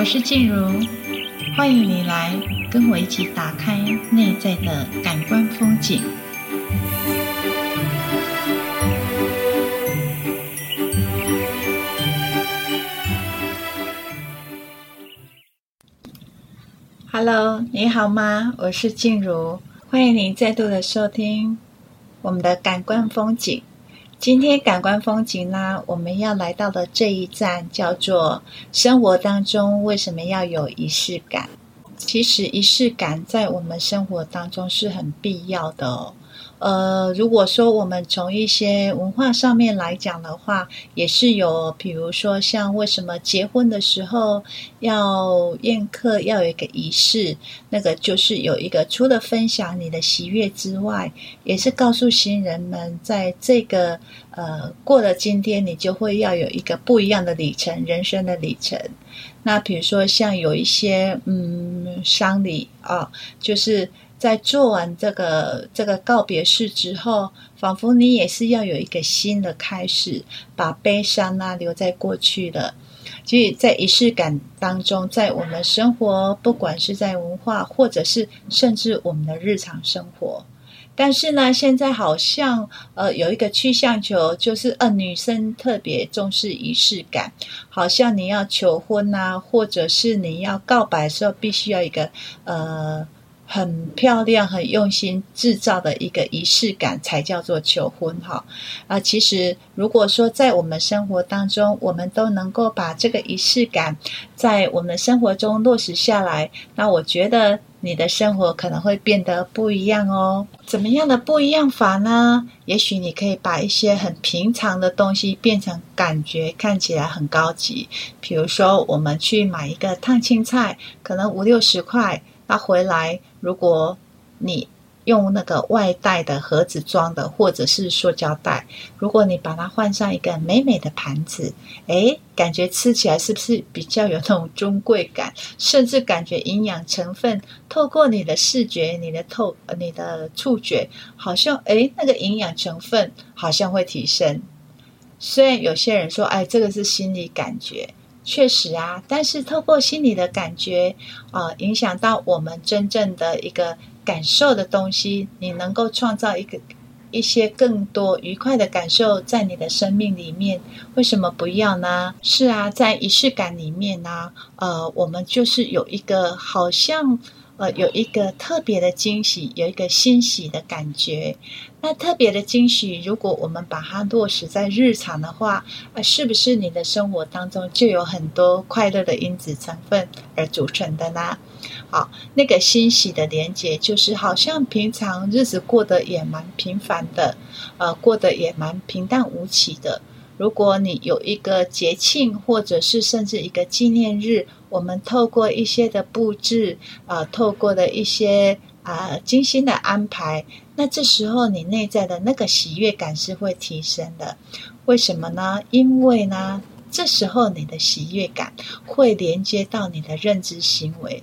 我是静茹，欢迎你来跟我一起打开内在的感官风景。Hello，你好吗？我是静茹，欢迎你再度的收听我们的感官风景。今天感官风景呢，我们要来到的这一站叫做生活当中为什么要有仪式感？其实仪式感在我们生活当中是很必要的。呃，如果说我们从一些文化上面来讲的话，也是有，比如说像为什么结婚的时候要宴客，要有一个仪式，那个就是有一个除了分享你的喜悦之外，也是告诉新人们，在这个呃过了今天，你就会要有一个不一样的里程，人生的里程。那比如说像有一些嗯丧礼啊，就是。在做完这个这个告别式之后，仿佛你也是要有一个新的开始，把悲伤啊留在过去了。所以在仪式感当中，在我们生活，不管是在文化，或者是甚至我们的日常生活，但是呢，现在好像呃有一个趋向球，就是呃女生特别重视仪式感，好像你要求婚啊，或者是你要告白的时候，必须要一个呃。很漂亮、很用心制造的一个仪式感，才叫做求婚哈。啊，其实如果说在我们生活当中，我们都能够把这个仪式感在我们生活中落实下来，那我觉得你的生活可能会变得不一样哦。怎么样的不一样法呢？也许你可以把一些很平常的东西变成感觉看起来很高级。比如说，我们去买一个烫青菜，可能五六十块。那回来，如果你用那个外带的盒子装的，或者是塑胶袋，如果你把它换上一个美美的盘子，诶，感觉吃起来是不是比较有那种尊贵感？甚至感觉营养成分透过你的视觉、你的透、你的触觉，好像诶，那个营养成分好像会提升。虽然有些人说，哎，这个是心理感觉。确实啊，但是透过心里的感觉啊、呃，影响到我们真正的一个感受的东西，你能够创造一个一些更多愉快的感受在你的生命里面，为什么不要呢？是啊，在仪式感里面呢，呃，我们就是有一个好像。呃，有一个特别的惊喜，有一个欣喜的感觉。那特别的惊喜，如果我们把它落实在日常的话，呃，是不是你的生活当中就有很多快乐的因子成分而组成的呢？好，那个欣喜的连结，就是好像平常日子过得也蛮平凡的，呃，过得也蛮平淡无奇的。如果你有一个节庆，或者是甚至一个纪念日，我们透过一些的布置，啊、透过的一些啊、精心的安排，那这时候你内在的那个喜悦感是会提升的。为什么呢？因为呢，这时候你的喜悦感会连接到你的认知行为，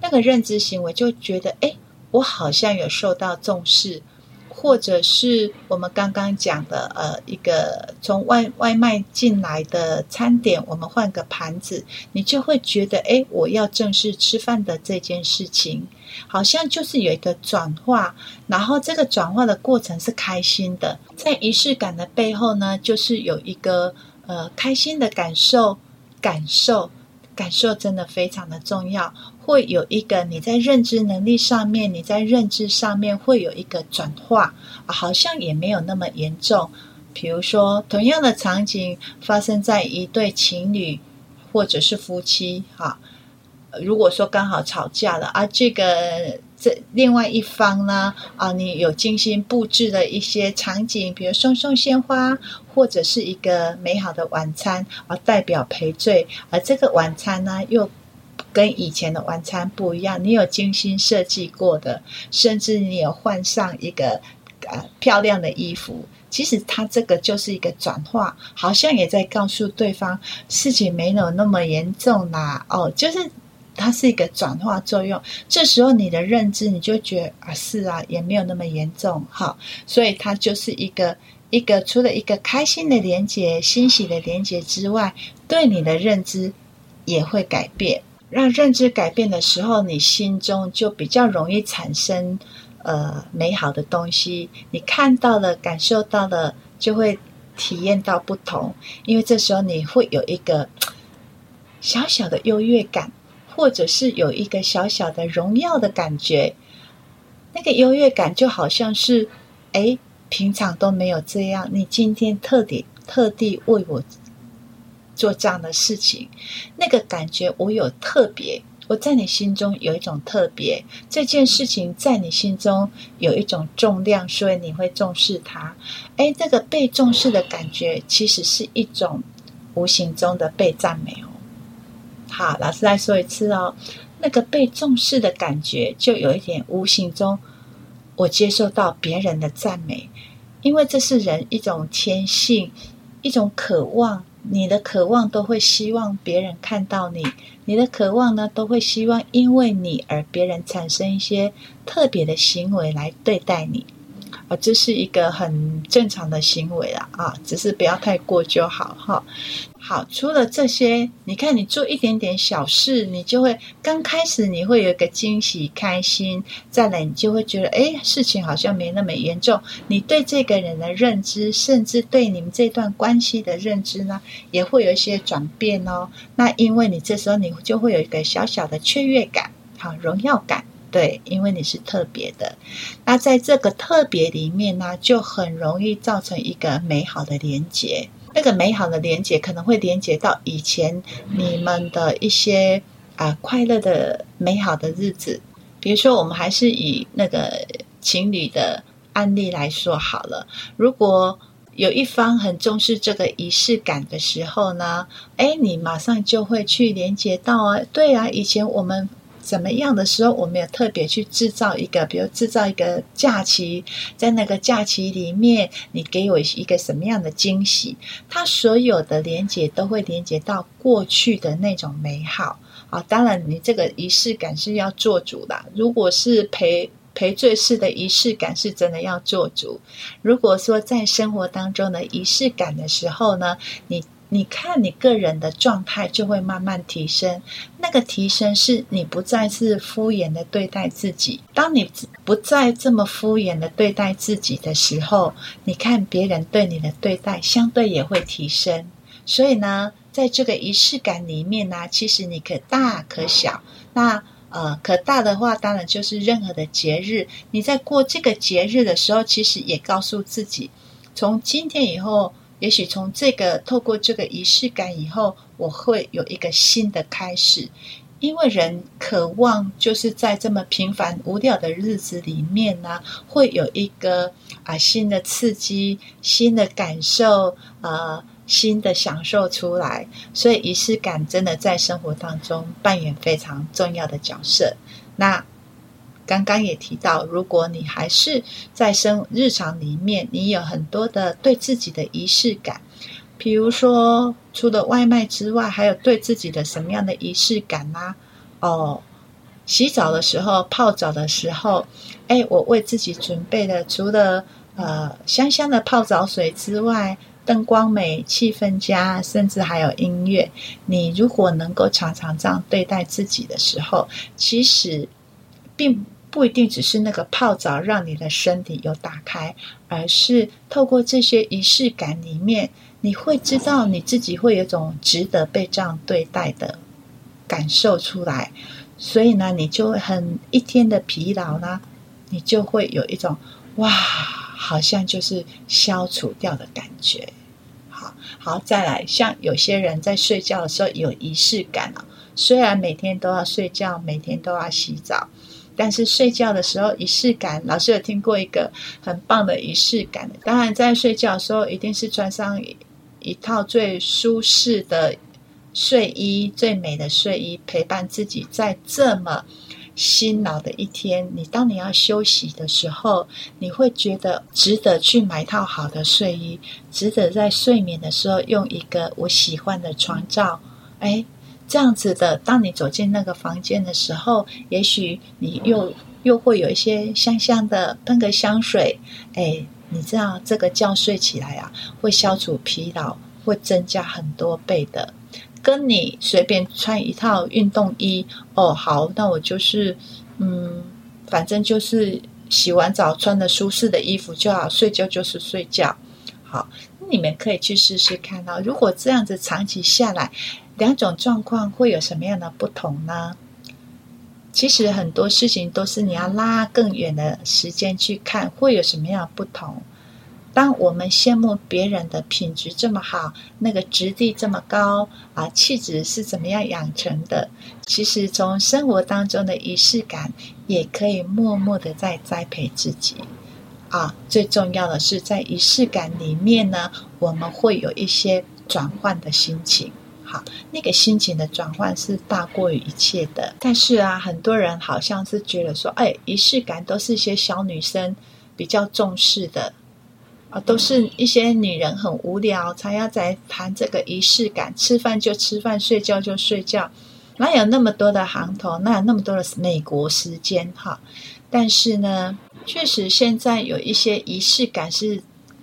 那个认知行为就觉得，哎，我好像有受到重视。或者是我们刚刚讲的，呃，一个从外外卖进来的餐点，我们换个盘子，你就会觉得，哎，我要正式吃饭的这件事情，好像就是有一个转化，然后这个转化的过程是开心的。在仪式感的背后呢，就是有一个呃开心的感受，感受。感受真的非常的重要，会有一个你在认知能力上面，你在认知上面会有一个转化，好像也没有那么严重。比如说，同样的场景发生在一对情侣或者是夫妻，哈，如果说刚好吵架了，啊，这个。这另外一方呢，啊，你有精心布置的一些场景，比如送送鲜花，或者是一个美好的晚餐，啊，代表赔罪。而这个晚餐呢，又跟以前的晚餐不一样，你有精心设计过的，甚至你有换上一个呃漂亮的衣服。其实它这个就是一个转化，好像也在告诉对方，事情没有那么严重啦。哦，就是。它是一个转化作用，这时候你的认知你就觉得啊，是啊，也没有那么严重，哈，所以它就是一个一个除了一个开心的连接、欣喜的连接之外，对你的认知也会改变。让认知改变的时候，你心中就比较容易产生呃美好的东西。你看到了，感受到了，就会体验到不同。因为这时候你会有一个小小的优越感，或者是有一个小小的荣耀的感觉。那个优越感就好像是，哎，平常都没有这样，你今天特地特地为我做这样的事情，那个感觉我有特别，我在你心中有一种特别，这件事情在你心中有一种重量，所以你会重视它。哎，这个被重视的感觉，其实是一种无形中的被赞美哦。好，老师再说一次哦。那个被重视的感觉，就有一点无形中，我接受到别人的赞美，因为这是人一种天性，一种渴望。你的渴望都会希望别人看到你，你的渴望呢，都会希望因为你而别人产生一些特别的行为来对待你。这是一个很正常的行为了啊，只是不要太过就好哈。好，除了这些，你看你做一点点小事，你就会刚开始你会有一个惊喜、开心，再来你就会觉得，哎，事情好像没那么严重。你对这个人的认知，甚至对你们这段关系的认知呢，也会有一些转变哦。那因为你这时候你就会有一个小小的雀跃感，好，荣耀感。对，因为你是特别的，那在这个特别里面呢，就很容易造成一个美好的连结。那个美好的连结可能会连结到以前你们的一些啊、快乐的美好的日子。比如说，我们还是以那个情侣的案例来说好了。如果有一方很重视这个仪式感的时候呢，哎，你马上就会去连结到啊，对啊，以前我们。怎么样的时候，我们有特别去制造一个，比如制造一个假期，在那个假期里面，你给我一个什么样的惊喜？它所有的连接都会连接到过去的那种美好啊！当然，你这个仪式感是要做主的。如果是赔赔罪式的仪式感，是真的要做主。如果说在生活当中的仪式感的时候呢，你。你看，你个人的状态就会慢慢提升。那个提升是你不再是敷衍的对待自己。当你不再这么敷衍的对待自己的时候，你看别人对你的对待相对也会提升。所以呢，在这个仪式感里面呢，其实你可大可小。那呃，可大的话，当然就是任何的节日。你在过这个节日的时候，其实也告诉自己，从今天以后。也许从这个透过这个仪式感以后，我会有一个新的开始，因为人渴望就是在这么平凡无聊的日子里面呢，会有一个啊新的刺激、新的感受、呃新的享受出来，所以仪式感真的在生活当中扮演非常重要的角色。那。刚刚也提到，如果你还是在生日常里面，你有很多的对自己的仪式感，比如说除了外卖之外，还有对自己的什么样的仪式感呢、啊？哦，洗澡的时候、泡澡的时候，哎，我为自己准备的除了呃香香的泡澡水之外，灯光美、气氛佳，甚至还有音乐。你如果能够常常这样对待自己的时候，其实并。不一定只是那个泡澡让你的身体有打开，而是透过这些仪式感里面，你会知道你自己会有一种值得被这样对待的感受出来。所以呢，你就会很一天的疲劳呢，你就会有一种哇，好像就是消除掉的感觉。好，好，再来，像有些人在睡觉的时候有仪式感啊，虽然每天都要睡觉，每天都要洗澡。但是睡觉的时候仪式感，老师有听过一个很棒的仪式感。当然，在睡觉的时候，一定是穿上一套最舒适的睡衣、最美的睡衣，陪伴自己在这么辛劳的一天。你当你要休息的时候，你会觉得值得去买一套好的睡衣，值得在睡眠的时候用一个我喜欢的床罩。哎。这样子的，当你走进那个房间的时候，也许你又又会有一些香香的，喷个香水，哎，你知道这个觉睡起来啊，会消除疲劳，会增加很多倍的跟你随便穿一套运动衣哦，好，那我就是嗯，反正就是洗完澡穿的舒适的衣服就好，睡觉就是睡觉。好，你们可以去试试看哦。如果这样子长期下来，两种状况会有什么样的不同呢？其实很多事情都是你要拉更远的时间去看，会有什么样的不同。当我们羡慕别人的品质这么好，那个质地这么高啊，气质是怎么样养成的？其实从生活当中的仪式感，也可以默默的在栽培自己啊。最重要的是，在仪式感里面呢，我们会有一些转换的心情。好，那个心情的转换是大过于一切的。但是啊，很多人好像是觉得说，哎，仪式感都是一些小女生比较重视的。啊，都是一些女人很无聊才要在谈这个仪式感，吃饭就吃饭，睡觉就睡觉，哪有那么多的行头，哪有那么多的美国时间哈？但是呢，确实现在有一些仪式感是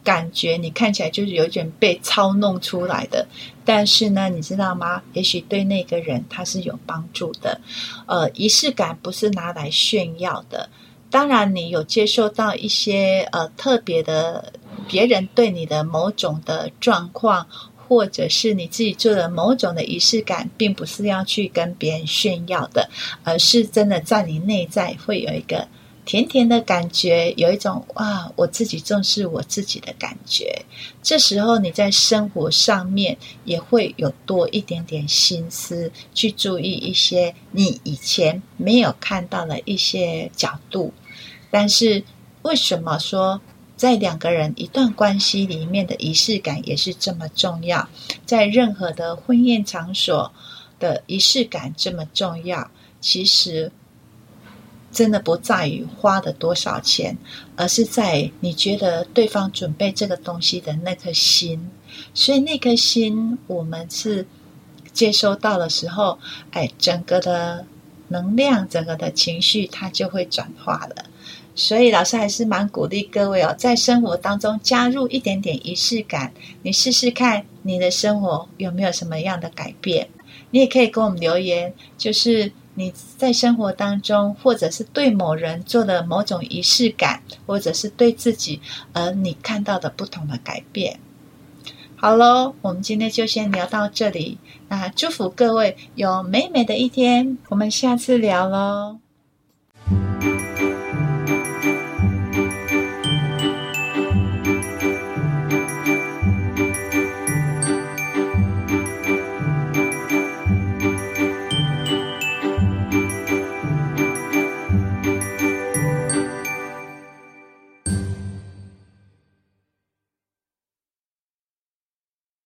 感觉你看起来就是有点被操弄出来的，但是呢，你知道吗？也许对那个人他是有帮助的。呃，仪式感不是拿来炫耀的，当然你有接受到一些呃特别的。别人对你的某种的状况，或者是你自己做的某种的仪式感，并不是要去跟别人炫耀的，而是真的在你内在会有一个甜甜的感觉，有一种哇，我自己重视我自己的感觉。这时候你在生活上面也会有多一点点心思去注意一些你以前没有看到的一些角度。但是为什么说？在两个人一段关系里面的仪式感也是这么重要，在任何的婚宴场所的仪式感这么重要。其实，真的不在于花的多少钱，而是在你觉得对方准备这个东西的那颗心。所以那颗心，我们是接收到的时候，哎，整个的能量，整个的情绪，它就会转化了。所以老师还是蛮鼓励各位哦，在生活当中加入一点点仪式感，你试试看你的生活有没有什么样的改变。你也可以给我们留言，就是你在生活当中，或者是对某人做的某种仪式感，或者是对自己，而你看到的不同的改变。好喽，我们今天就先聊到这里。那祝福各位有美美的一天，我们下次聊喽。